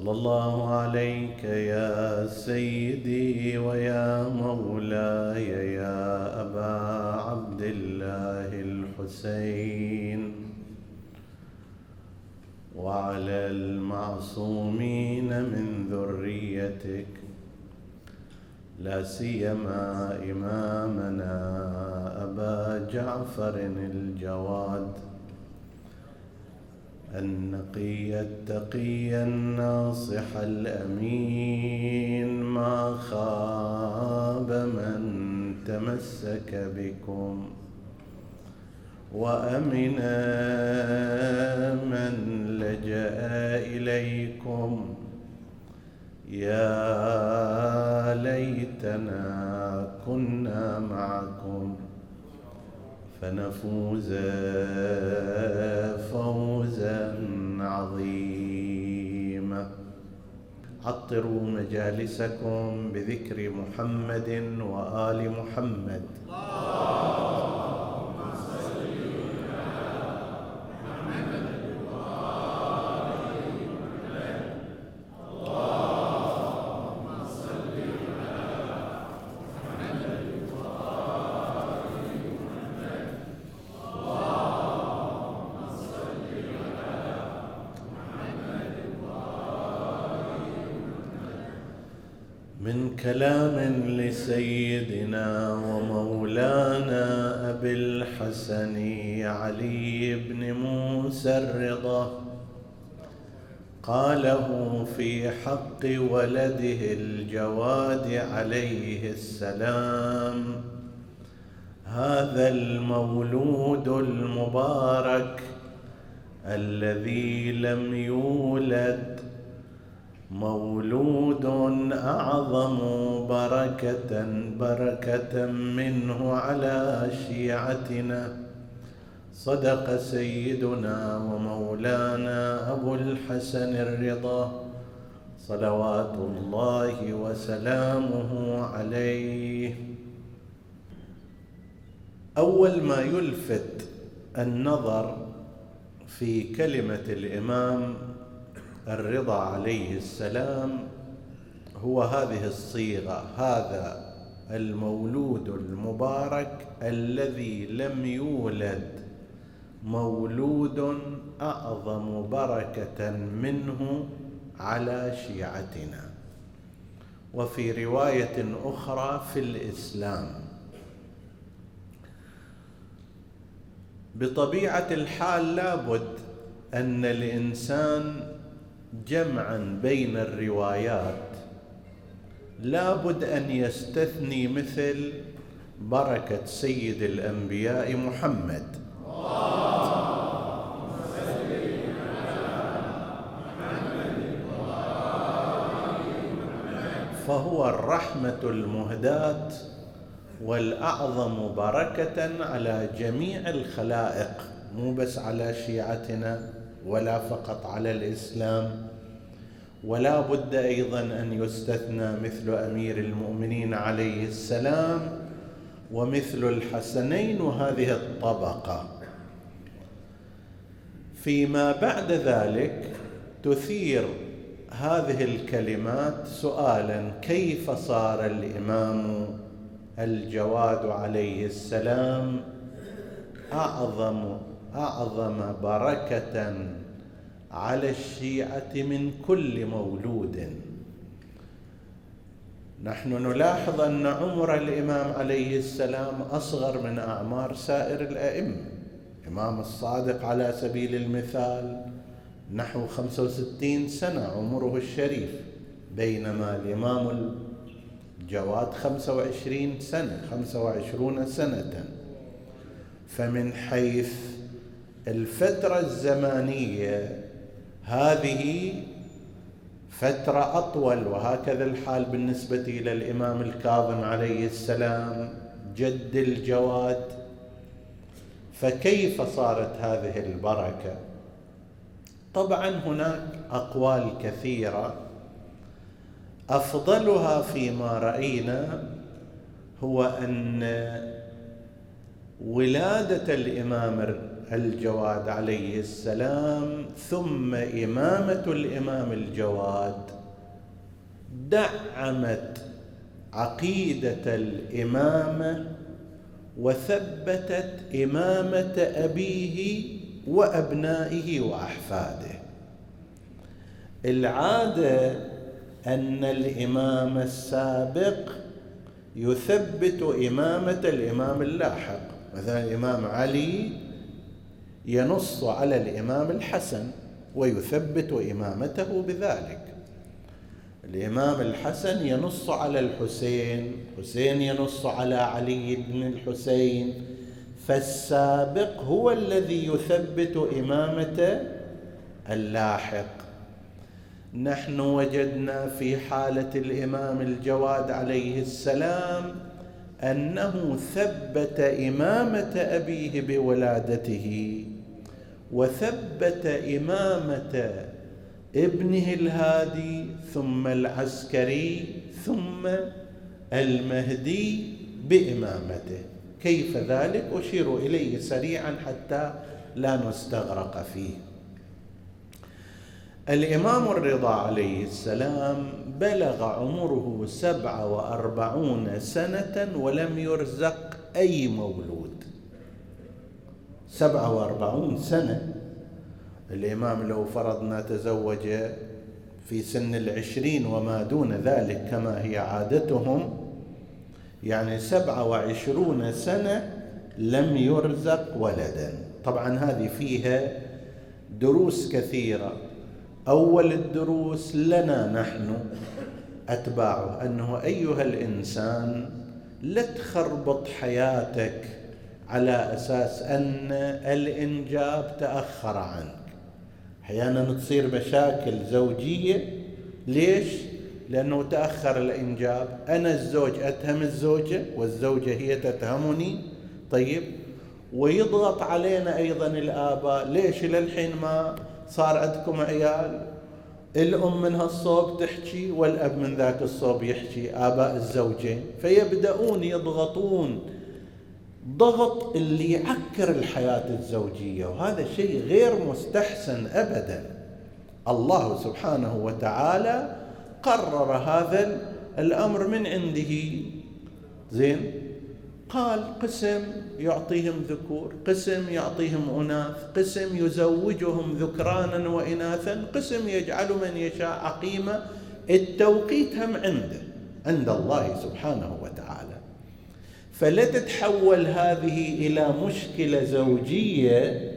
صلى الله عليك يا سيدي ويا مولاي يا أبا عبد الله الحسين وعلى المعصومين من ذريتك. لا سيما إمامنا أبا جعفر الجواد. النقي التقي الناصح الأمين ما خاب من تمسك بكم وأمن من لجأ إليكم يا ليتنا كنا معكم فنفوز فوزا عظيما. عطروا مجالسكم بذكر محمد وآل محمد. قاله في حق ولده الجواد عليه السلام. هذا المولود المبارك الذي لم يولد مولود أعظم بركة بركة منه على شيعتنا. صدق سيدنا ومولانا أبو الحسن الرضا. صلوات الله وسلامه عليه. أول ما يلفت النظر في كلمة الإمام الرضا عليه السلام هو هذه الصيغة هذا المولود المبارك الذي لم يولد مولود أعظم بركة منه على شيعتنا. وفي رواية أخرى في الإسلام. بطبيعة الحال لابد أن الإنسان جمعا بين الروايات. لابد أن يستثني مثل بركة سيد الأنبياء محمد. فهو الرحمة المهداة والأعظم بركة على جميع الخلائق مو بس على شيعتنا ولا فقط على الإسلام. ولا بد أيضا أن يستثنى مثل أمير المؤمنين عليه السلام ومثل الحسنين وهذه الطبقة. فيما بعد ذلك تثير هذه الكلمات سؤالا كيف صار الإمام الجواد عليه السلام اعظم أعظم بركة على الشيعة من كل مولود؟ نحن نلاحظ أن عمر الإمام عليه السلام أصغر من أعمار سائر الأئمة. الامام الصادق على سبيل المثال نحو خمسة وستين سنة عمره الشريف بينما الإمام الجواد خمسة وعشرين سنة خمسة وعشرون سنة. فمن حيث الفترة الزمانية هذه فترة أطول وهكذا الحال بالنسبة إلى الإمام الكاظم عليه السلام جد الجواد. فكيف صارت هذه البركة؟ طبعا هناك أقوال كثيرة. أفضلها فيما رأينا هو أن ولادة الإمام الجواد عليه السلام ثم إمامة الإمام الجواد دعمت عقيدة الامامه وثبتت إمامة أبيه وأبنائه وأحفاده. العادة أن الإمام السابق يثبت إمامة الإمام اللاحق. مثلا الإمام علي ينص على الإمام الحسن ويثبت إمامته بذلك. الإمام الحسن ينص على الحسين حسين ينص على علي بن الحسين فالسابق هو الذي يثبت امامه اللاحق. نحن وجدنا في حالة الإمام الجواد عليه السلام أنه ثبت إمامة أبيه بولادته وثبت إمامة ابنه الهادي ثم العسكري ثم المهدي بإمامته. كيف ذلك؟ اشير إليه سريعا حتى لا نستغرق فيه. الإمام الرضا عليه السلام بلغ عمره سبعة وأربعون سنة ولم يرزق أي مولود. سبعة وأربعون سنة. الإمام لو فرضنا تزوج في سن العشرين وما دون ذلك كما هي عادتهم يعني سبعة وعشرون سنة لم يرزق ولدا. طبعا هذه فيها دروس كثيرة. أول الدروس لنا نحن أتباعه أنه أيها الإنسان لا تخربط حياتك على أساس أن الإنجاب تأخر عنك. أحيانا تصير مشاكل زوجية. ليش؟ لأنه تأخر الإنجاب. أنا الزوج أتهم الزوجة والزوجة هي تتهمني. طيب ويضغط علينا أيضا الآباء. ليش للحين ما صار عندكم عيال؟ الأم من هالصوب تحكي والأب من ذاك الصوب يحكي آباء الزوجين. فيبدأون يضغطون. ضغط اللي يعكر الحياة الزوجية وهذا شيء غير مستحسن ابدا. الله سبحانه وتعالى قرر هذا الأمر من عنده. زين؟ قال قسم يعطيهم ذكور قسم يعطيهم أناث قسم يزوجهم ذكرانا وإناثا قسم يجعل من يشاء عقيمة. التوقيت هم عنده عند الله سبحانه وتعالى. فلا تتحول هذه إلى مشكلة زوجية.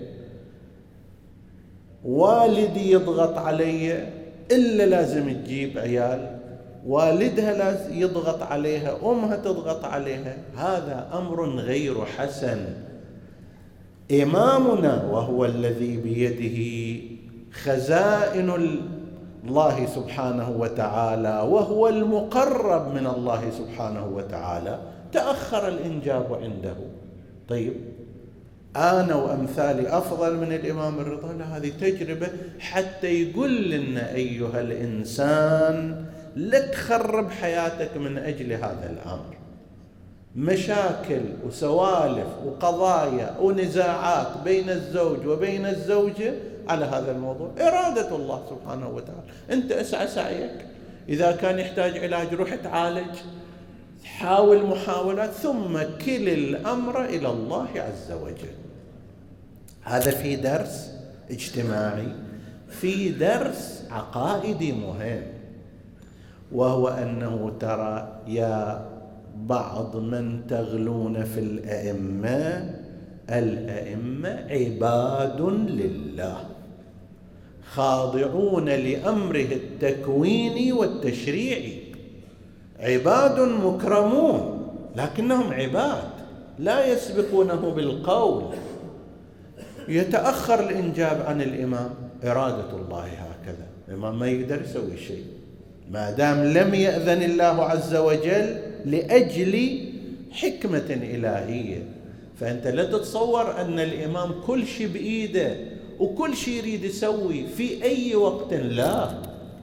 والدي يضغط علي إلا لازم تجيب عيال والدها لازم يضغط عليها أمها تضغط عليها. هذا أمر غير حسن. إمامنا وهو الذي بيده خزائن الله سبحانه وتعالى وهو المقرب من الله سبحانه وتعالى. تأخر الإنجاب عنده. طيب أنا وأمثالي أفضل من الإمام الرضا. لا هذه تجربة حتى يقول لنا أيها الإنسان لا تخرب حياتك من أجل هذا الأمر. مشاكل وسوالف وقضايا ونزاعات بين الزوج وبين الزوجة على هذا الموضوع. إرادة الله سبحانه وتعالى. أنت أسعى سعيك. إذا كان يحتاج علاج روح تعالج. حاول محاولات. ثم كل الأمر إلى الله عز وجل. هذا في درس اجتماعي في درس عقائدي مهم وهو أنه ترى يا بعض من تغلون في الأئمة الأئمة عباد لله خاضعون لأمره التكويني والتشريعي عباد مكرمون لكنهم عباد لا يسبقونه بالقول. يتأخر الإنجاب عن الإمام. إرادة الله هكذا. الإمام ما يقدر يسوي شيء. ما دام لم يأذن الله عز وجل لأجل حكمة إلهية فأنت لا تتصور أن الإمام كل شيء بإيده وكل شيء يريد يسوي في أي وقت. لا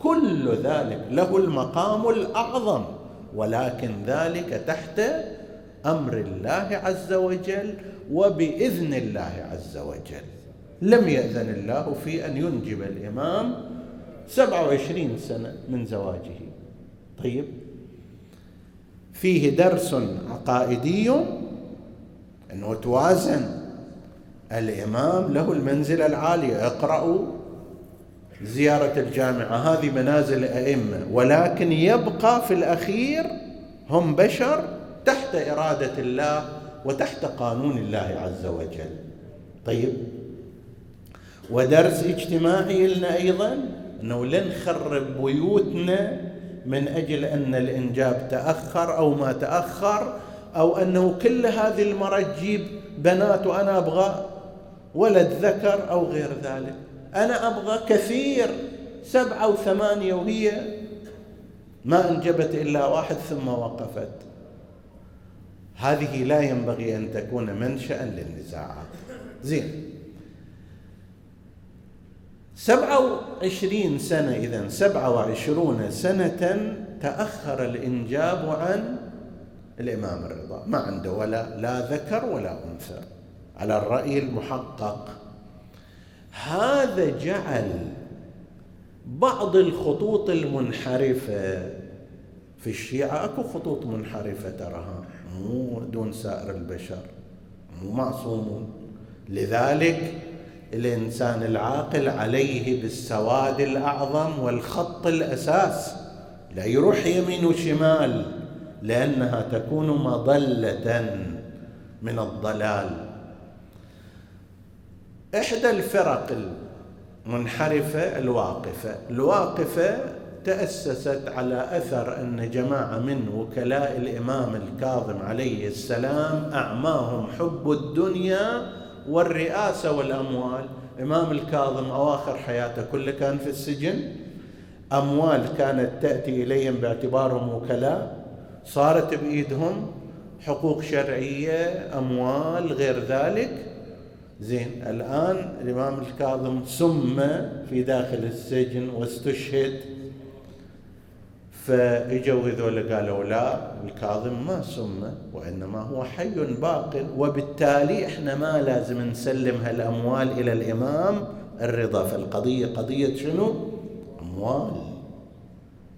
كل ذلك له المقام الأعظم ولكن ذلك تحت أمر الله عز وجل وبإذن الله عز وجل. لم يأذن الله في أن ينجب الإمام سبعة وعشرين سنة من زواجه. طيب. فيه درس عقائدي أنه توازن. الإمام له المنزلة العالية. اقرأوا زيارة الجامعة. هذه منازل أئمة. ولكن يبقى في الأخير هم بشر تحت إرادة الله وتحت قانون الله عز وجل. طيب. ودرس اجتماعي لنا أيضا أنه لن نخرب بيوتنا من أجل أن الإنجاب تأخر أو ما تأخر أو أنه كل هذه المرة تجيب بنات وأنا أبغى ولد ذكر أو غير ذلك. أنا أبغى كثير سبعة وثمانية وهي ما أنجبت إلا واحد ثم وقفت. هذه لا ينبغي أن تكون منشأ للنزاعات. زين. سبعة وعشرين سنة إذا سبعة وعشرون سنة تأخر الإنجاب عن الإمام الرضا. ما عنده ولا لا ذكر ولا أنثى. على الرأي المحقق. هذا جعل بعض الخطوط المنحرفة في الشيعة أكو خطوط منحرفة تراها. مو دون سائر البشر مو معصومون. لذلك الإنسان العاقل عليه بالسواد الأعظم والخط الأساس لا يروح يمين وشمال لأنها تكون مضلة من الضلال. إحدى الفرق المنحرفة الواقفة الواقفة تأسست على أثر أن جماعة من وكلاء الإمام الكاظم عليه السلام أعماهم حب الدنيا والرئاسة والأموال. إمام الكاظم أواخر حياته كله كان في السجن. أموال كانت تأتي إليهم باعتبارهم وكلاء. صارت بإيدهم حقوق شرعية أموال غير ذلك. زين الآن الإمام الكاظم سم في داخل السجن واستشهد فاجوا هذول قالوا لا الكاظم ما سم وإنما هو حي باق. وبالتالي إحنا ما لازم نسلم هالأموال إلى الإمام. الرضا فالقضيه قضية شنو؟ أموال.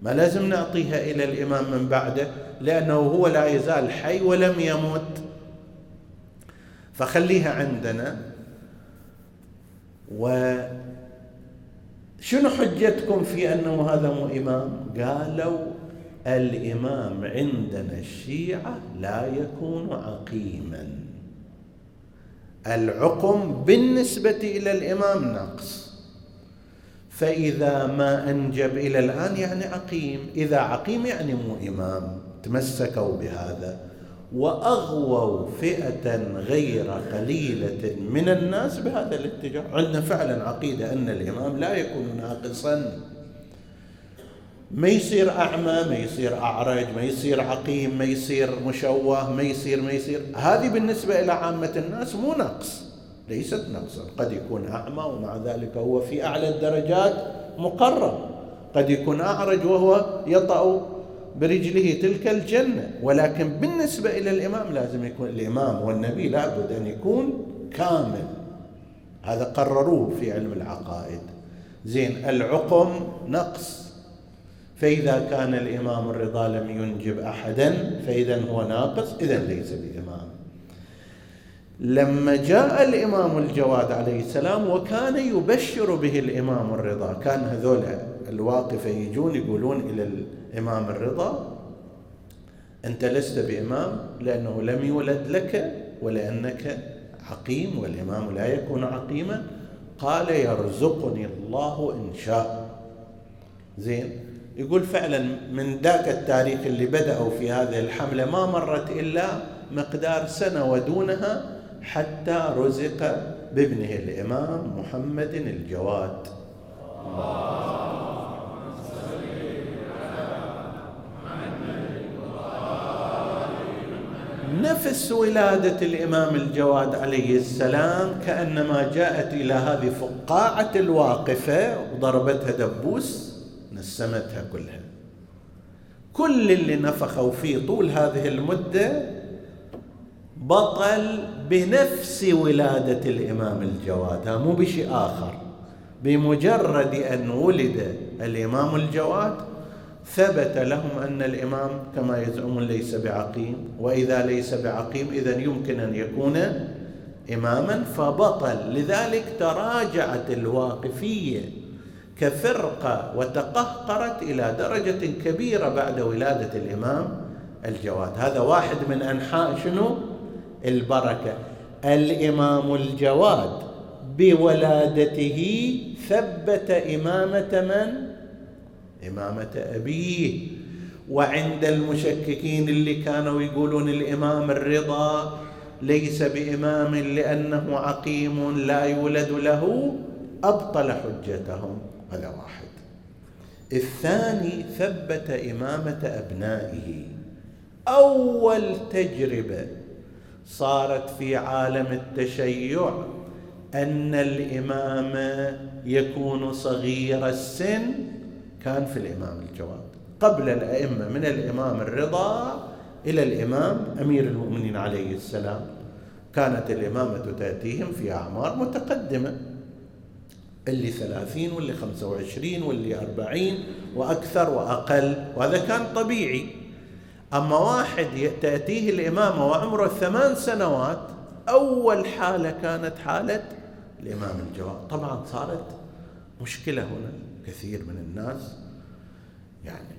ما لازم نعطيها إلى الإمام من بعده لأنه هو لا يزال حي ولم يمت. فخليها عندنا. وشنو حجتكم في أنه هذا مو إمام؟ قالوا الإمام عندنا الشيعة لا يكون عقيما. العقم بالنسبة إلى الإمام نقص. فإذا ما أنجب إلى الآن يعني عقيم. إذا عقيم يعني مو إمام. تمسكوا بهذا. وأغووا فئة غير قليلة من الناس بهذا الاتجاه. عندنا فعلا عقيدة أن الإمام لا يكون ناقصا. ما يصير أعمى ما يصير أعرج ما يصير عقيم ما يصير مشوه ما يصير ما يصير. هذه بالنسبة إلى عامة الناس مو نقص ليست نقصا. قد يكون أعمى ومع ذلك هو في أعلى الدرجات مقرب. قد يكون أعرج وهو يطأ برجله تلك الجنة. ولكن بالنسبة إلى الإمام لازم يكون الإمام والنبي لابد أن يكون كامل. هذا قرروه في علم العقائد. زين العقم نقص. فإذا كان الإمام الرضا لم ينجب أحدا فإذا هو ناقص إذا ليس بإمام. لما جاء الإمام الجواد عليه السلام وكان يبشر به الإمام الرضا كان هذول الواقفة يجون يقولون إلى الإمام الرضا أنت لست بإمام لأنه لم يولد لك ولأنك عقيم والإمام لا يكون عقيما. قال يرزقني الله إن شاء. زين. يقول فعلا من ذاك التاريخ اللي بدأوا في هذه الحملة ما مرت إلا مقدار سنة ودونها حتى رزق بابنه الإمام محمد الجواد. نفس ولادة الإمام الجواد عليه السلام كأنما جاءت إلى هذه فقاعة الواقفة وضربتها دبوس نسمتها كلها. كل اللي نفخوا فيه طول هذه المدة بطل بنفس ولادة الإمام الجواد مو بشيء آخر. بمجرد أن ولد الإمام الجواد ثبت لهم أن الإمام كما يزعمون ليس بعقيم وإذا ليس بعقيم إذا يمكن أن يكون إماما فبطل. لذلك تراجعت الواقفية كفرقة وتقهقرت إلى درجة كبيرة بعد ولادة الإمام الجواد. هذا واحد من أنحاء شنو؟ البركة. الإمام الجواد بولادته ثبت إمامة من؟ إمامة أبيه. وعند المشككين اللي كانوا يقولون الإمام الرضا ليس بإمام لأنه عقيم لا يولد له أبطل حجتهم. هذا واحد. الثاني ثبت إمامة أبنائه. أول تجربة صارت في عالم التشيع أن الإمام يكون صغير السن كان في الإمام الجواد. قبل الأئمة من الإمام الرضا إلى الإمام أمير المؤمنين عليه السلام. كانت الإمامة تأتيهم في أعمار متقدمة. اللي ثلاثين واللي خمسة وعشرين واللي أربعين وأكثر وأقل. وهذا كان طبيعي. أما واحد تأتيه الإمامة وعمره ثمان سنوات أول حالة كانت حالة الإمام الجواد. طبعا صارت مشكلة هنا. كثير من الناس. يعني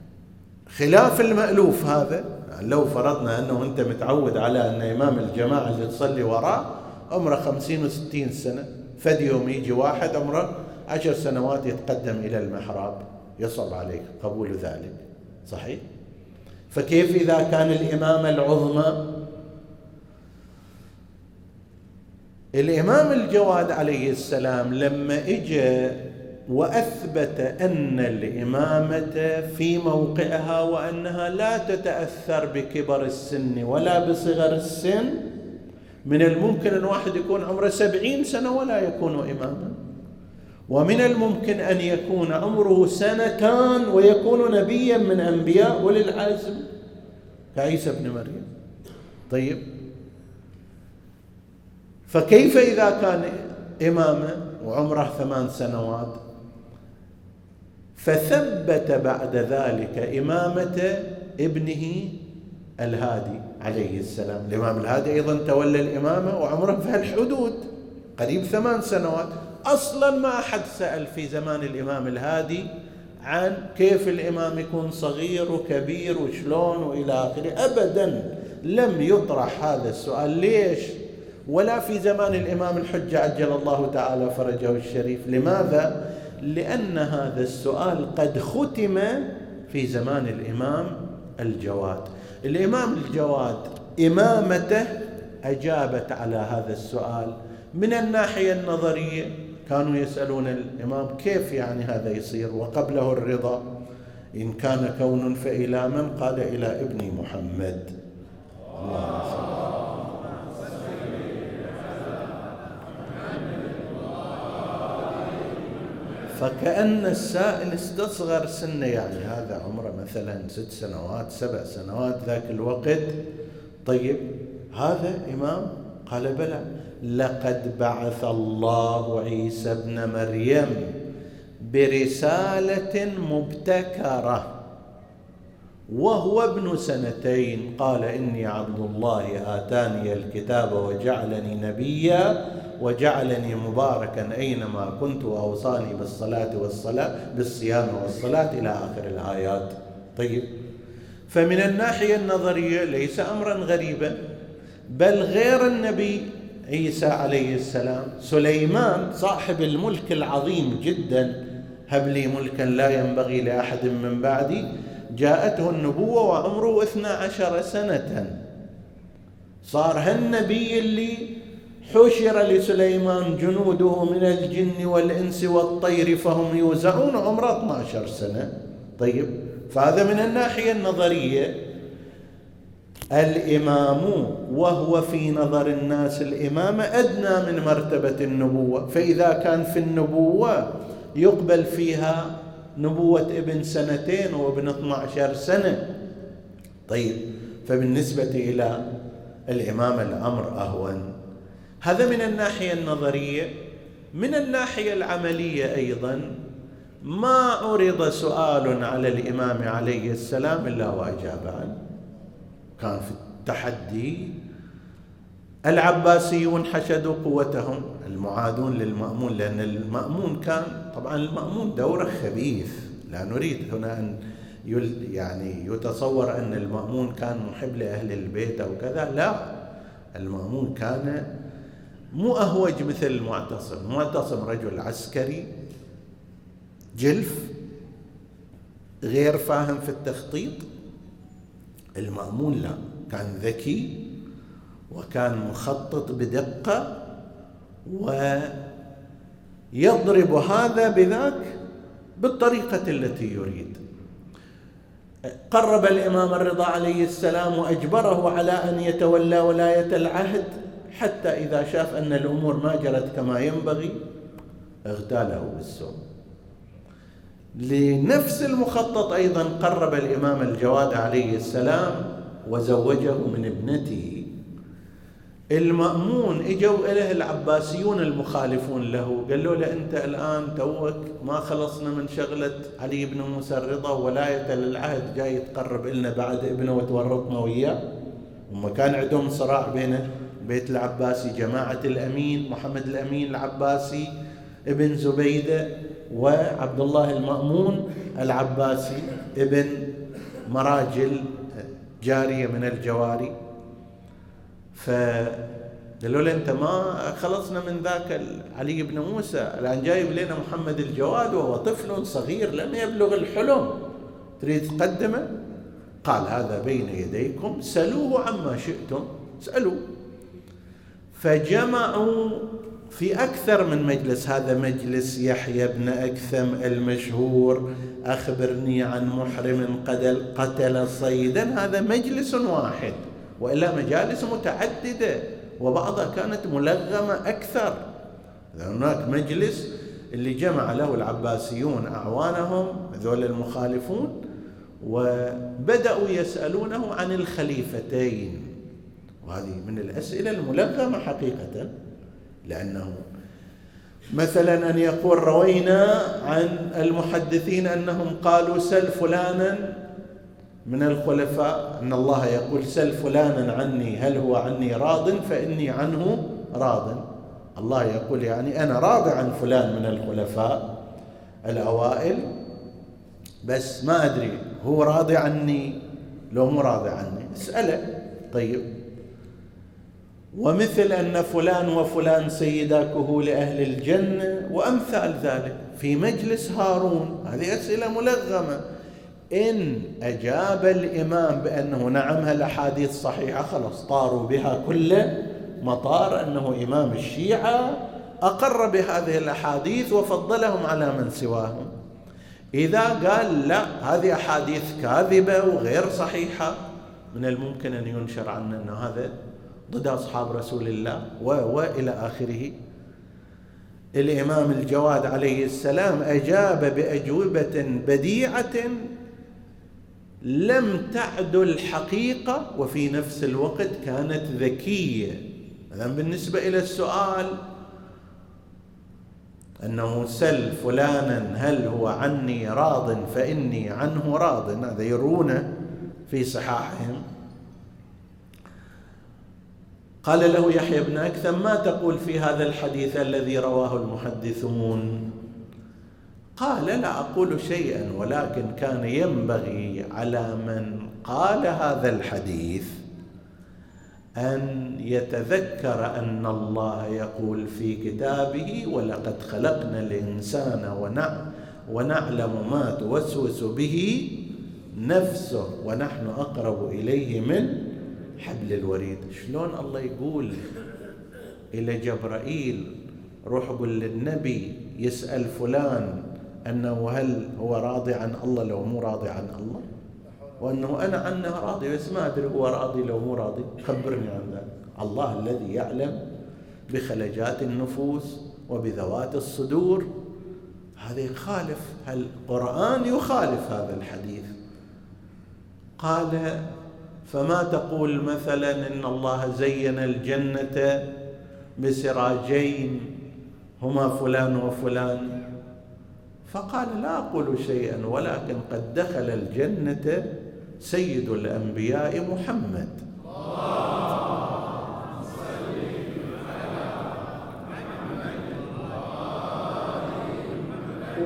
خلاف المألوف هذا يعني لو فرضنا أنه أنت متعود على أن إمام الجماعة اللي تصلي وراه عمره خمسين وستين سنة فد يوم يجي واحد عمره عشر سنوات يتقدم إلى المحراب يصعب عليك قبول ذلك. صحيح؟ فكيف إذا كان الإمامة العظمى؟ الإمام الجواد عليه السلام لما إجا وأثبت أن الإمامة في موقعها وأنها لا تتأثر بكبر السن ولا بصغر السن. من الممكن أن واحد يكون عمره سبعين سنة ولا يكون إماما. ومن الممكن أن يكون عمره سنتان ويكون نبيا من أنبياء أولي العزم. كعيسى بن مريم. طيب. فكيف إذا كان اماما وعمره ثمان سنوات؟ فثبت بعد ذلك إمامة ابنه الهادي عليه السلام. الإمام الهادي أيضا تولى الإمامة وعمره في الحدود قريب ثمان سنوات. أصلا ما أحد سأل في زمان الإمام الهادي عن كيف الإمام يكون صغير وكبير وشلون وإلى آخره. أبدا لم يطرح هذا السؤال. ليش؟ ولا في زمان الإمام الحجة عجل الله تعالى فرجه الشريف. لماذا؟ لأن هذا السؤال قد ختم في زمان الإمام الجواد. الإمام الجواد إمامته أجابت على هذا السؤال من الناحية النظرية. كانوا يسألون الإمام كيف يعني هذا يصير وقبله الرضا؟ إن كان كون فإلى من؟ قال إلى ابن محمد. الله فكأن السائل استصغر سنه يعني هذا عمره مثلا ست سنوات سبع سنوات ذاك الوقت. طيب هذا إمام؟ قال بلى. لقد بعث الله عيسى ابن مريم برسالة مبتكرة وهو ابن سنتين. قال إني عبد الله آتاني الكتاب وجعلني نبيا. وجعلني مباركا أينما كنت وأوصاني بالصلاة والصلاة بالصيام والصلاة إلى آخر الآيات. طيب. فمن الناحية النظرية ليس امرا غريبا بل غير النبي عيسى عليه السلام سليمان صاحب الملك العظيم جدا. هب لي ملكا لا ينبغي لأحد من بعدي. جاءته النبوة وعمره اثنا عشر سنة. صار هالنبي اللي حشر لسليمان جنوده من الجن والإنس والطير فهم يوزعون عمره 12 سنة. طيب فهذا من الناحية النظرية. الإمام وهو في نظر الناس الإمامة أدنى من مرتبة النبوة فإذا كان في النبوة يقبل فيها نبوة ابن سنتين وابن 12 سنة. طيب فبالنسبة إلى الإمام الأمر أهون. هذا من الناحية النظرية. من الناحية العملية أيضا ما عرض سؤال على الإمام عليه السلام إلا وأجاب عنه. كان في التحدي. العباسيون حشدوا قوتهم المعادون للمأمون لأن المأمون كان طبعا المأمون دوره خبيث. لا نريد هنا أن يعني يتصور أن المأمون كان محب لأهل البيت أو كذا لا. المأمون كان مو أهوج مثل المعتصم المعتصم رجل عسكري جلف غير فاهم في التخطيط. المأمون لا كان ذكي وكان مخطط بدقة ويضرب هذا بذاك بالطريقة التي يريد. قرب الإمام الرضا عليه السلام وأجبره على أن يتولى ولاية العهد. حتى إذا شاف أن الأمور ما جرت كما ينبغي اغتاله بالسوء. لنفس المخطط أيضا قرب الإمام الجواد عليه السلام وزوجه من ابنته. المأمون إجوا إليه العباسيون المخالفون له قالوا له أنت الآن توك ما خلصنا من شغلة علي بن موسى الرضا ولاية للعهد جاي تقرب لنا بعد ابنه وتورطنا وياه. هم كان عندهم صراع بين بيت العباسي جماعة الأمين محمد الأمين العباسي ابن زبيدة وعبد الله المأمون العباسي ابن مراجل جارية من الجواري. فقالوا أنت ما خلصنا من ذاك علي بن موسى الآن جايب لنا محمد الجواد وهو طفل صغير لم يبلغ الحلم. تريد تقدمه؟ قال هذا بين يديكم سلوه عما شئتم. سألوه. فجمعوا في أكثر من مجلس. هذا مجلس يحيى بن أكثم المشهور. أخبرني عن محرم قتل, قتل صيدا. هذا مجلس واحد وإلا مجالس متعددة وبعضها كانت ملغمة أكثر. هناك مجلس اللي جمع له العباسيون أعوانهم هذول المخالفون وبدأوا يسألونه عن الخليفتين. وهذه من الأسئلة الملغمة حقيقة لأنه مثلا أن يقول روينا عن المحدثين أنهم قالوا سل فلانا من الخلفاء أن الله يقول سل فلانا عني هل هو عني راض؟ فإني عنه راض. الله يقول يعني أنا راضي عن فلان من الخلفاء الأوائل بس ما أدري هو راضي عني؟ لو مو راضي عني اسأله. طيب. ومثل أن فلان وفلان سيدا كهول أهل الجنة وأمثال ذلك في مجلس هارون. هذه أسئلة ملغمة. إن أجاب الإمام بأنه نعم هالاحاديث صحيحة؟ خلاص طاروا بها كل مطار أنه إمام الشيعة أقر بهذه الأحاديث وفضلهم على من سواهم. إذا قال لا هذه أحاديث كاذبة وغير صحيحة من الممكن أن ينشر عنه أنه هذا ضد أصحاب رسول الله وإلى آخره. الإمام الجواد عليه السلام أجاب بأجوبة بديعة لم تعد الحقيقة وفي نفس الوقت كانت ذكية. بالنسبة إلى السؤال أنه سل فلانا هل هو عني راض؟ فإني عنه راض. هذا يرونه في صحاحهم. قال له يحيى بن أكثم ما تقول في هذا الحديث الذي رواه المحدثون؟ قال لا أقول شيئا ولكن كان ينبغي على من قال هذا الحديث أن يتذكر أن الله يقول في كتابه ولقد خلقنا الإنسان ونعلم ما توسوس به نفسه ونحن أقرب إليه من حبل الوريد شلون الله يقول إلى جبرائيل روح قل للنبي يسأل فلان أنه هل هو راضي عن الله لو مو راضي عن الله؟ وأنه أنا عنه راضي بس ما أدري هو راضي لو مو راضي. خبرني عن ذلك. الله الذي يعلم بخلجات النفوس وبذوات الصدور. هذا يخالف القرآن يخالف هذا الحديث. قال فما تقول مثلا إن الله زين الجنة بسراجين هما فلان وفلان؟ فقال لا أقول شيئا ولكن قد دخل الجنة سيد الأنبياء محمد.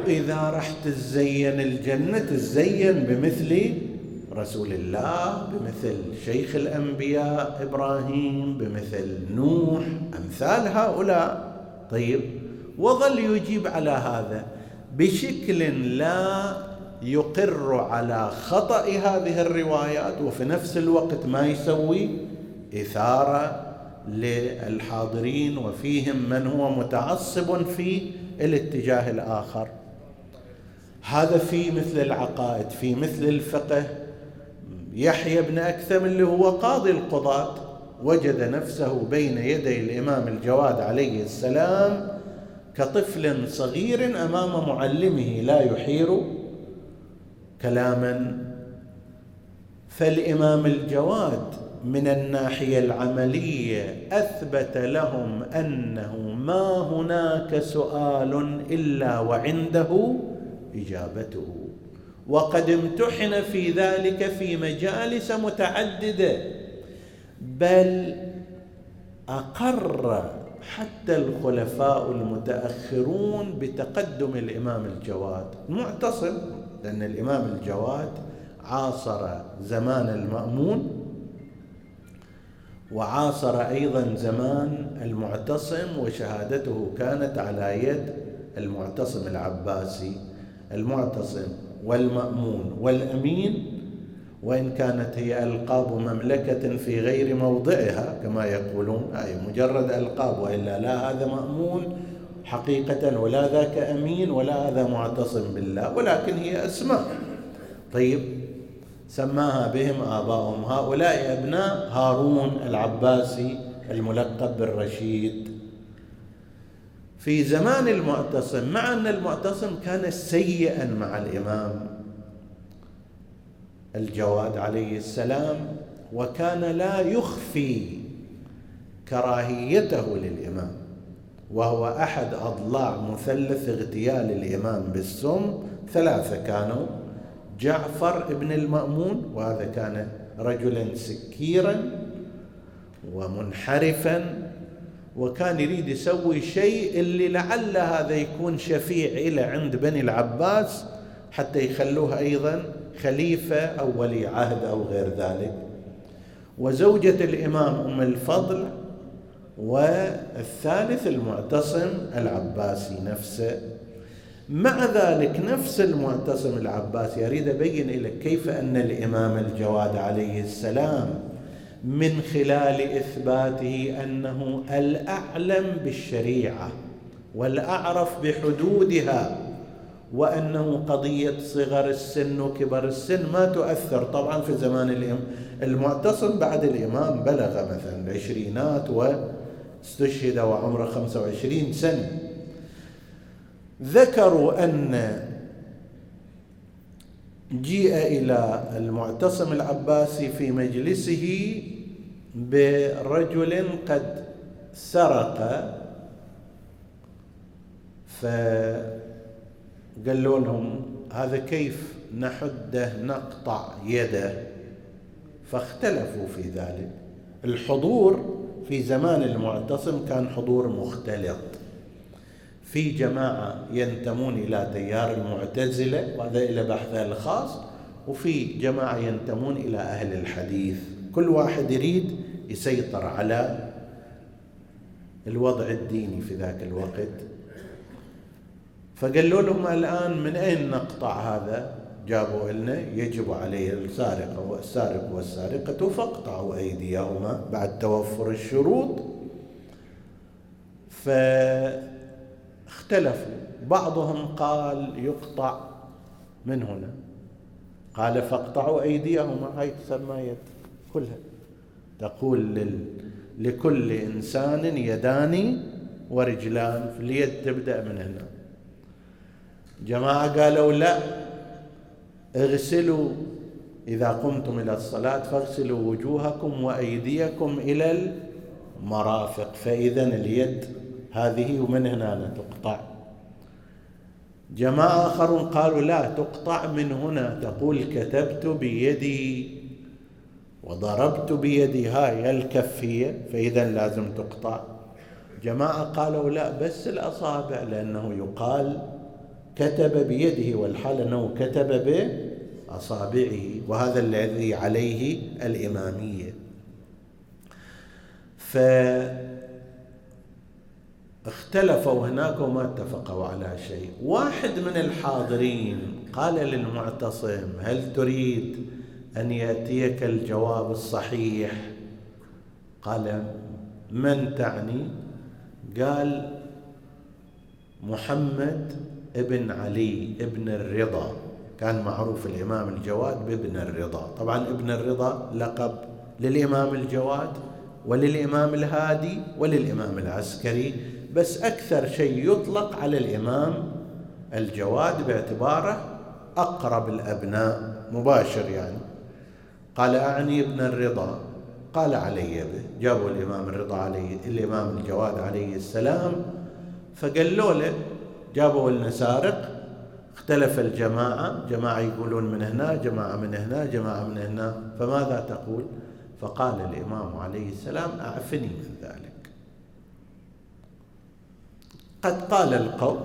وإذا رحت تزين الجنة تزين بمثل رسول الله بمثل شيخ الأنبياء إبراهيم بمثل نوح أمثال هؤلاء. طيب وظل يجيب على هذا بشكل لا يقر على خطأ هذه الروايات وفي نفس الوقت ما يسوي إثارة للحاضرين وفيهم من هو متعصب في الاتجاه الآخر. هذا في مثل العقائد في مثل الفقه. يحيى بن أكثم اللي هو قاضي القضاة وجد نفسه بين يدي الإمام الجواد عليه السلام كطفل صغير أمام معلمه لا يحير كلاما. فالإمام الجواد من الناحية العملية أثبت لهم أنه ما هناك سؤال إلا وعنده إجابته. وقد امتحن في ذلك في مجالس متعددة بل أقر حتى الخلفاء المتأخرون بتقدم الإمام الجواد. معتصم لأن الإمام الجواد عاصر زمان المأمون وعاصر أيضا زمان المعتصم وشهادته كانت على يد المعتصم العباسي. المعتصم والمأمون والأمين وإن كانت هي ألقاب مملكة في غير موضعها كما يقولون أي مجرد ألقاب وإلا لا هذا مأمون حقيقة ولا ذاك أمين ولا هذا معتصم بالله ولكن هي أسماء. طيب سماها بهم آباؤهم هؤلاء أبناء هارون العباسي الملقب بالرشيد. في زمان المعتصم مع أن المعتصم كان سيئا مع الإمام الجواد عليه السلام وكان لا يخفي كراهيته للإمام وهو أحد أضلاع مثلث اغتيال الإمام بالسم. ثلاثة كانوا جعفر ابن المأمون وهذا كان رجلا سكيرا ومنحرفا وكان يريد يسوي شيء اللي لعل هذا يكون شفيع إلى عند بني العباس حتى يخلوه أيضا خليفة أو ولي عهد أو غير ذلك. وزوجة الإمام أم الفضل والثالث المعتصم العباسي نفسه. مع ذلك نفس المعتصم العباسي أريد أبين لك كيف أن الإمام الجواد عليه السلام من خلال إثباته أنه الأعلم بالشريعة والأعرف بحدودها وأنه قضية صغر السن وكبر السن ما تؤثر. طبعا في زمان المعتصم بعد الإمام بلغ مثلا العشرينات واستشهد وعمره 25 سنة. ذكروا أن جيء إلى المعتصم العباسي في مجلسه برجل قد سرق. فقالوا لهم هذا كيف نحده نقطع يده؟ فاختلفوا في ذلك. الحضور في زمان المعتصم كان حضور مختلط. في جماعة ينتمون إلى تيار المعتزلة وهذا إلى بحثها الخاص وفي جماعة ينتمون إلى أهل الحديث. كل واحد يريد يسيطر على الوضع الديني في ذاك الوقت. فقالوا لهم الآن من أين نقطع هذا؟ جابوا لنا يجب عليه السارق والسارق والسارقة فاقطعوا أيديهما بعد توفر الشروط. فاختلفوا بعضهم قال يقطع من هنا. قال فاقطعوا أيديهم هاي تسمى يد كلها. تقول لل... لكل إنسان يدان ورجلان اليد تبدأ من هنا. جماعة قالوا لا اغسلوا إذا قمتم إلى الصلاة فاغسلوا وجوهكم وأيديكم إلى المرافق فإذا اليد هذه ومن هنا تقطع. جماعة آخرون قالوا لا تقطع من هنا. تقول كتبت بيدي وضربت بيدي. هاي الكفية فإذا لازم تقطع. جماعة قالوا لا بس الأصابع لأنه يقال كتب بيده والحال أنه كتب بأصابعه وهذا الذي عليه الإمامية. ف اختلفوا هناك وما اتفقوا على شيء. واحد من الحاضرين قال للمعتصم هل تريد أن يأتيك الجواب الصحيح؟ قال من تعني؟ قال محمد ابن علي ابن الرضا. كان معروف الإمام الجواد بابن الرضا. طبعا ابن الرضا لقب للإمام الجواد وللإمام الهادي وللإمام العسكري. بس أكثر شيء يطلق على الإمام الجواد باعتباره أقرب الأبناء مباشر يعني. قال أعني ابن الرضا. قال علي به. جابوا الإمام الرضا عليه الإمام الجواد عليه السلام. فقالوا له جابوا النسارق. اختلف الجماعة. جماعة يقولون من هنا جماعة من هنا جماعة من هنا. فماذا تقول؟ فقال الإمام عليه السلام أعفني من ذلك. قد قال القوم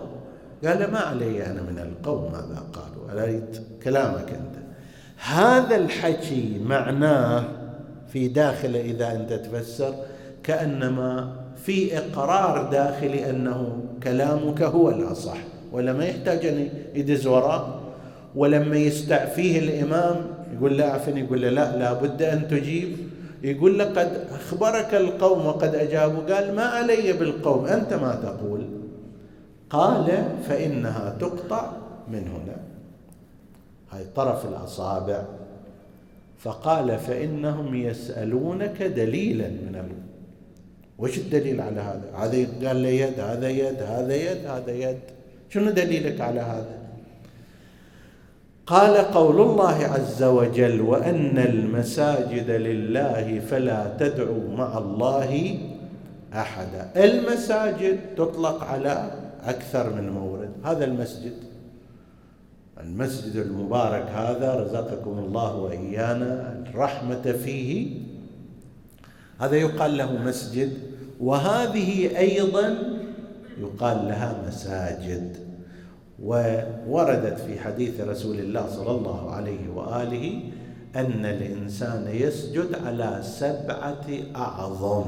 قال ما علي أنا من القوم ماذا قالوا؟ أريد كلامك أنت. هذا الحكي معناه في داخله إذا أنت تفسر كأنما في إقرار داخلي أنه كلامك هو الأصح ولا ما يحتاج أن يدز وراء ولما يستعفيه الإمام يقول لا أعفني يقول له لا لابد أن تجيب. يقول لقد أخبرك القوم وقد أجابوا قال ما علي بالقوم أنت ما تقول؟ قال فإنها تقطع من هنا. هاي طرف الأصابع. فقال فإنهم يسألونك دليلا من ال... وش الدليل على هذا؟ هذا قال لي يد هذا يد هذا يد هذا يد. شنو دليلك على هذا؟ قال قول الله عز وجل وأن المساجد لله فلا تدعوا مع الله احدا المساجد تطلق على أكثر من مورد. هذا المسجد المسجد المبارك هذا رزقكم الله وإيانا الرحمة فيه. هذا يقال له مسجد وهذه أيضا يقال لها مساجد. ووردت في حديث رسول الله صلى الله عليه وآله أن الإنسان يسجد على سبعة أعظم.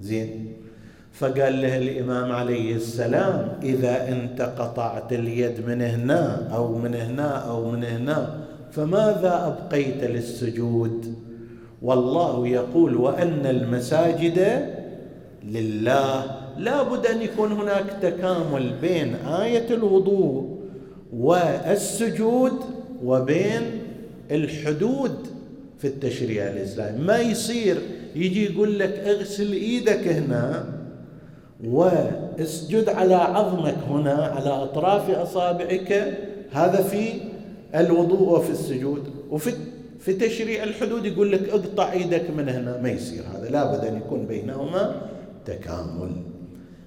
زين؟ فقال له الإمام عليه السلام إذا أنت قطعت اليد من هنا أو من هنا أو من هنا فماذا أبقيت للسجود؟ والله يقول وأن المساجد لله لا بد أن يكون هناك تكامل بين آية الوضوء والسجود وبين الحدود في التشريع الإسلامي. ما يصير يجي يقول لك اغسل إيدك هنا واسجد على عظمك هنا على أطراف أصابعك. هذا في الوضوء وفي السجود. وفي في تشريع الحدود يقول لك اقطع إيدك من هنا. ما يصير هذا. لابد أن يكون بينهما تكامل.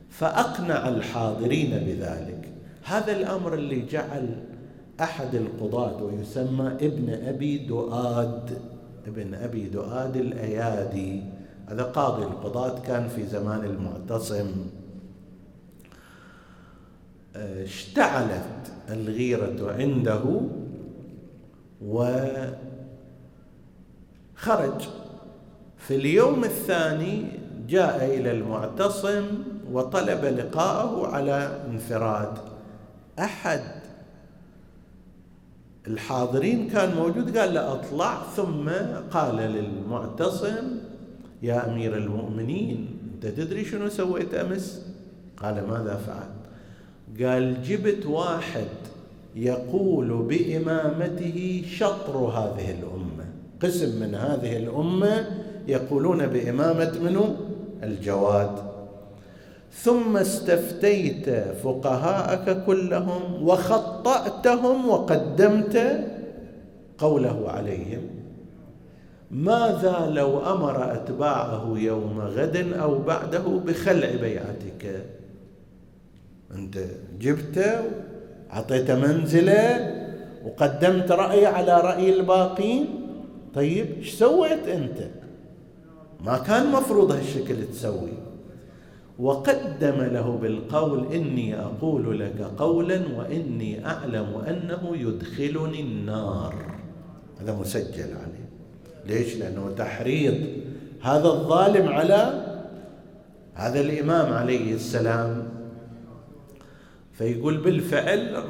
فأقنع الحاضرين بذلك. هذا الأمر اللي جعل أحد القضاة ويسمى ابن أبي دؤاد. ابن أبي دؤاد الأيادي. هذا قاضي القضاة كان في زمان المعتصم. اشتعلت الغيرة عنده وخرج. في اليوم الثاني جاء إلى المعتصم وطلب لقاءه على انفراد. أحد الحاضرين كان موجود قال له أطلع ثم قال للمعتصم يا أمير المؤمنين أنت تدري شنو سويت أمس؟ قال ماذا فعل قال جبت واحد يقول بإمامته شطر هذه الأمة قسم من هذه الأمة يقولون بإمامة منه الجواد. ثم استفتيت فقهاءك كلهم وخطأتهم وقدمت قوله عليهم. ماذا لو أمر أتباعه يوم غد أو بعده بخلع بيعتك؟ أنت جبته اعطيته منزله وقدمت رأي على رأي الباقين؟ طيب إيش سويت أنت؟ ما كان مفروض هالشكل تسوي. وقدم له بالقول إني أقول لك قولا وإني أعلم أنه يدخلني النار. هذا مسجل عليه. ليش؟ لأنه تحريض. هذا الظالم على هذا الإمام عليه السلام. فيقول بالفعل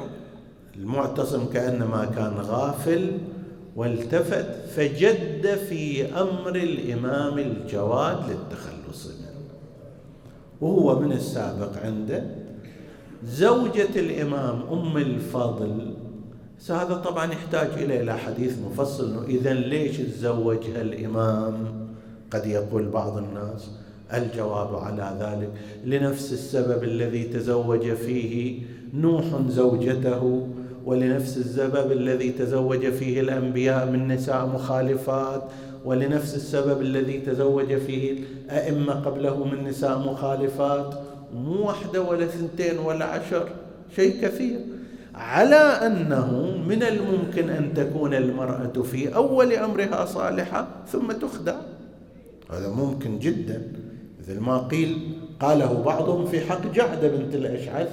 المعتصم كأنما كان غافل والتفت فجد في أمر الإمام الجواد للتخلص منه. وهو من السابق عنده. زوجة الإمام أم الفضل هذا طبعا يحتاج إلى إلى حديث مفصل إذا ليش تزوجها الإمام؟ قد يقول بعض الناس الجواب على ذلك. لنفس السبب الذي تزوج فيه نوح زوجته ولنفس السبب الذي تزوج فيه الأنبياء من نساء مخالفات ولنفس السبب الذي تزوج فيه الأئمة قبله من نساء مخالفات. مو واحدة ولا ثنتين ولا عشر شيء كثير. على أنه من الممكن أن تكون المرأة في أول أمرها صالحة ثم تخدع. هذا ممكن جدا. مثل ما قيل قاله بعضهم في حق جعده بنت الأشعث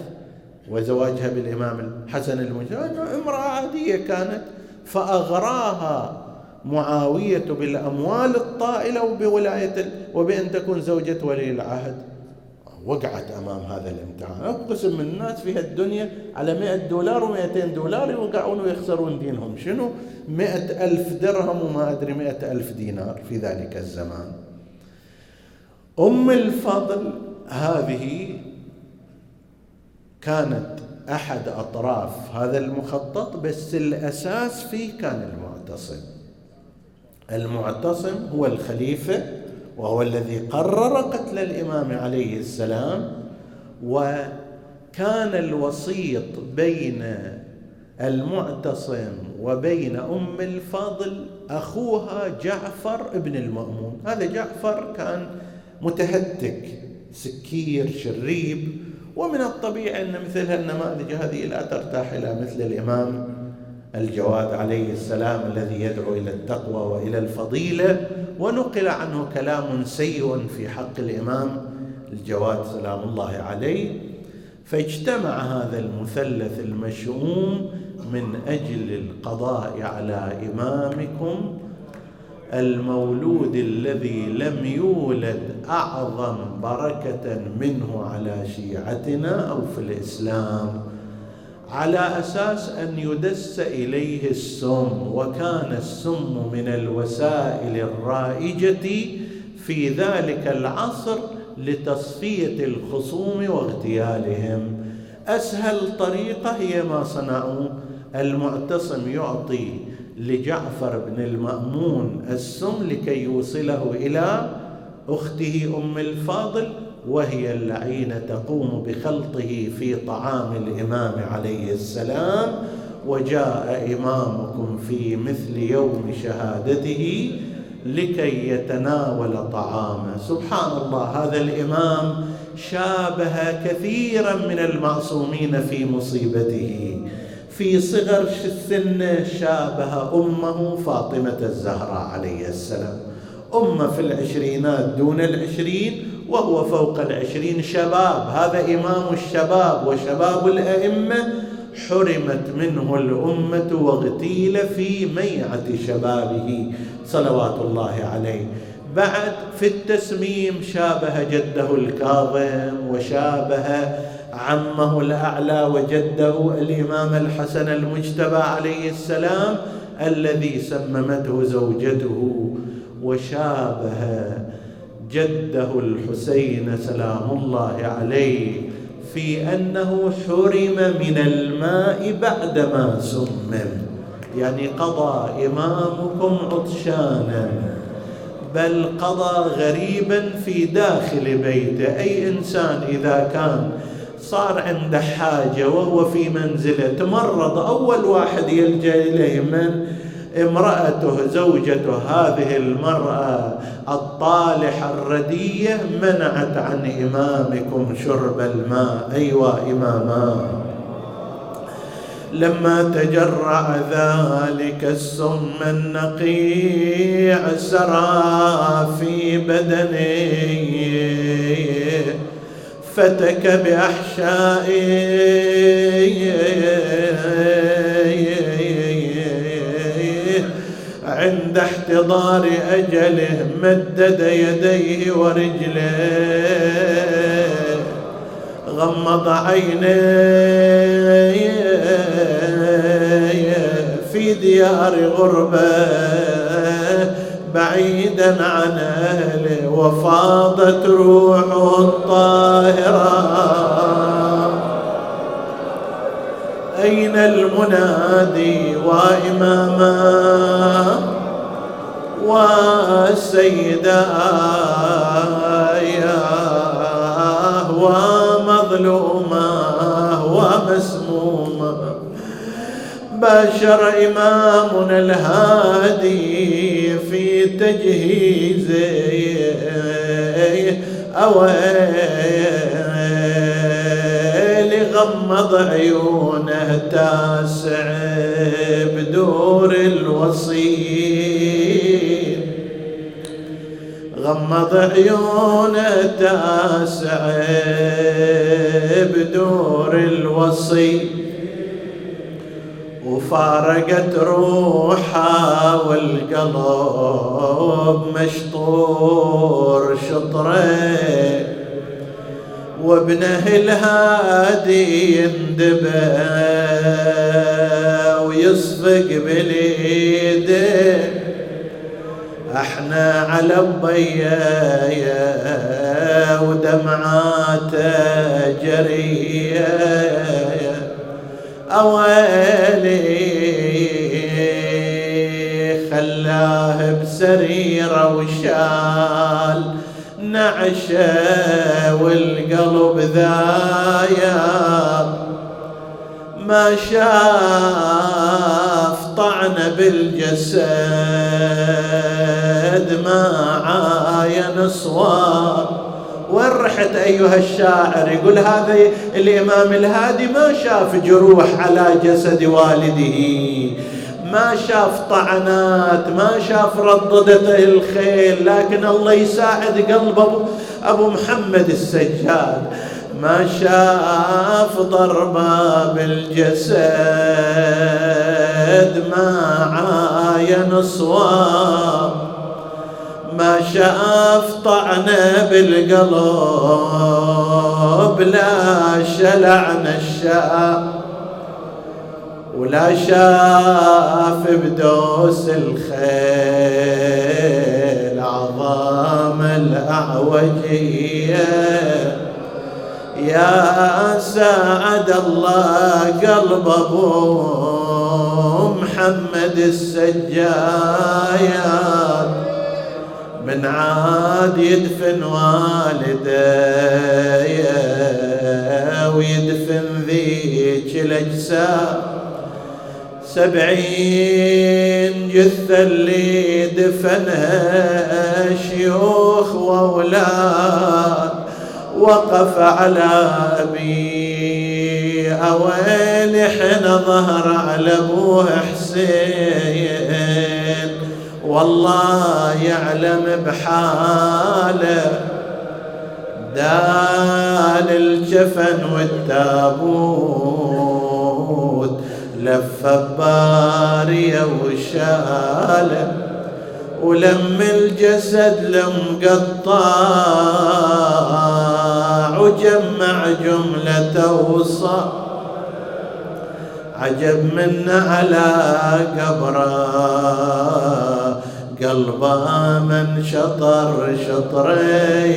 وزواجها بالإمام الحسن المجد امرأة عادية كانت فأغراها معاوية بالأموال الطائلة وبولاية وبأن تكون زوجة ولي العهد. وقعت أمام هذا الامتحان. قسم من الناس في الدنيا على مئة دولار ومئتين دولار يوقعون ويخسرون دينهم. شنو؟ مئة ألف درهم وما أدري مئة ألف دينار في ذلك الزمان. أم الفضل هذه كانت أحد أطراف هذا المخطط بس الأساس فيه كان المعتصم. المعتصم هو الخليفة وهو الذي قرر قتل الإمام عليه السلام وكان الوسيط بين المعتصم وبين أم الفاضل أخوها جعفر ابن المأمون. هذا جعفر كان متهتك سكير شريب ومن الطبيعي أن مثل هالنماذج هذه لا ترتاح إلى مثل الإمام الجواد عليه السلام الذي يدعو إلى التقوى وإلى الفضيلة. ونقل عنه كلام سيء في حق الإمام. الجواد سلام الله عليه. فاجتمع هذا المثلث المشؤوم من أجل القضاء على إمامكم المولود الذي لم يولد أعظم بركة منه على شيعتنا أو في الإسلام. على أساس أن يدس إليه السم وكان السم من الوسائل الرائجة في ذلك العصر لتصفية الخصوم واغتيالهم. أسهل طريقة هي ما صنعوا المعتصم يعطي لجعفر بن المأمون السم لكي يوصله إلى أخته أم الفاضل وهي اللعينه تقوم بخلطه في طعام الإمام عليه السلام وجاء إمامكم في مثل يوم شهادته لكي يتناول طعامه. سبحان الله هذا الإمام شابه كثيرا من المعصومين في مصيبته. في صغر السن شابه أمه فاطمة الزهراء عليه السلام. أمة في العشرينات دون العشرين وهو فوق العشرين شباب. هذا إمام الشباب وشباب الأئمة حرمت منه الأمة واغتيل في ميعة شبابه صلوات الله عليه. بعد في التسميم شابه جده الكاظم وشابه عمه الأعلى وجده الإمام الحسن المجتبى عليه السلام الذي سممته زوجته وشابه جده الحسين سلام الله عليه في أنه حرم من الماء بعدما سمم. يعني قضى إمامكم عطشانا بل قضى غريبا في داخل بيته. أي إنسان إذا كان صار عنده حاجة وهو في منزله تمرض أول واحد يلجأ إليه من امرأته زوجته هذه المرأة الطالحة الردية منعت عن إمامكم شرب الماء. أيوا إماما. لما تجرع ذلك السم النقيع سرى في بدنه فتك بأحشائه. عند احتضار أجله مدد يديه ورجليه غمض عينيه في ديار غربة بعيدا عن أهله وفاضت روحه الطاهرة. أين المنادي وإماما؟ وسيدا ومظلوما ومسموما باشر إمامنا الهادي في تجهيزه أويل غمض عيونه تاسع بدور الوصي. غمض عيونه تاسع بدور الوصي وفارقت روحه والقلب مشطور شطره وابنه الهادي يندبه ويصفق باليده إحنا على الضيايا ودمعاته جريه اويلي خلاه بسريره وشال نعشه والقلب ذايا. ما شاف طعن بالجسد ما عاين صواب وين رحت أيها الشاعر يقول هذا الإمام الهادي ما شاف جروح على جسد والده. ما شاف طعنات ما شاف رددته الخيل لكن الله يساعد قلب أبو, أبو محمد السجاد ما شاف ضربة بالجسد ما عاين صواب. ما شاف طعنة بالقلب لا شلع نشاب ولا شاف بدوس الخيل عظام الأعوجية. يا سعد الله قلب أبو محمد السجايات من عاد يدفن والديه ويدفن ذيك الأجساد. سبعين جثة اللي دفنها شيوخ وأولاد. وقف على أبي. أويل حين ظهر على أبوه حسين. والله يعلم بحاله. دال الجفن والتابوت. لف باريه وشاله. ولم الجسد لمقطع وجمع جملة وصى عجب من على قبره قلبه من شطر شطري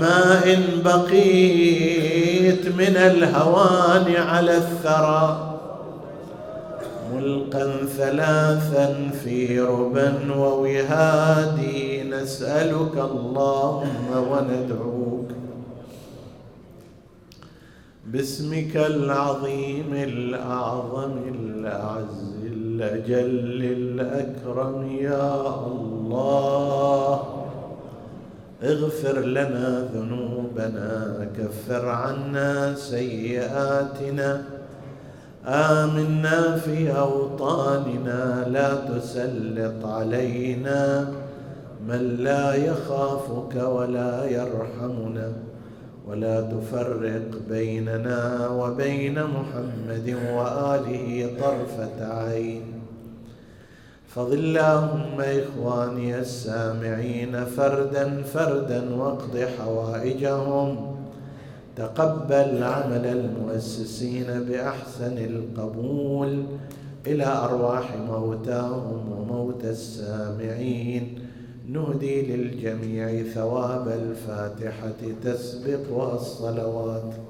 ما إن بقيت من الهوان على الثرى. ملقا ثلاثا في ربا ووهادي نسألك اللهم وندعوك. باسمك العظيم الأعظم الأعز الأجل الأكرم يا الله. اغفر لنا ذنوبنا كفر عنا سيئاتنا. آمنا في أوطاننا لا تسلط علينا. من لا يخافك ولا يرحمنا ولا تفرق بيننا وبين محمد وآله طرفة عين. فضل اللهم إخواني السامعين فردا فردا واقض حوائجهم. تقبل عمل المؤسسين بأحسن القبول إلى أرواح موتاهم وموتى السامعين. نهدي للجميع ثواب الفاتحة تسبق الصلوات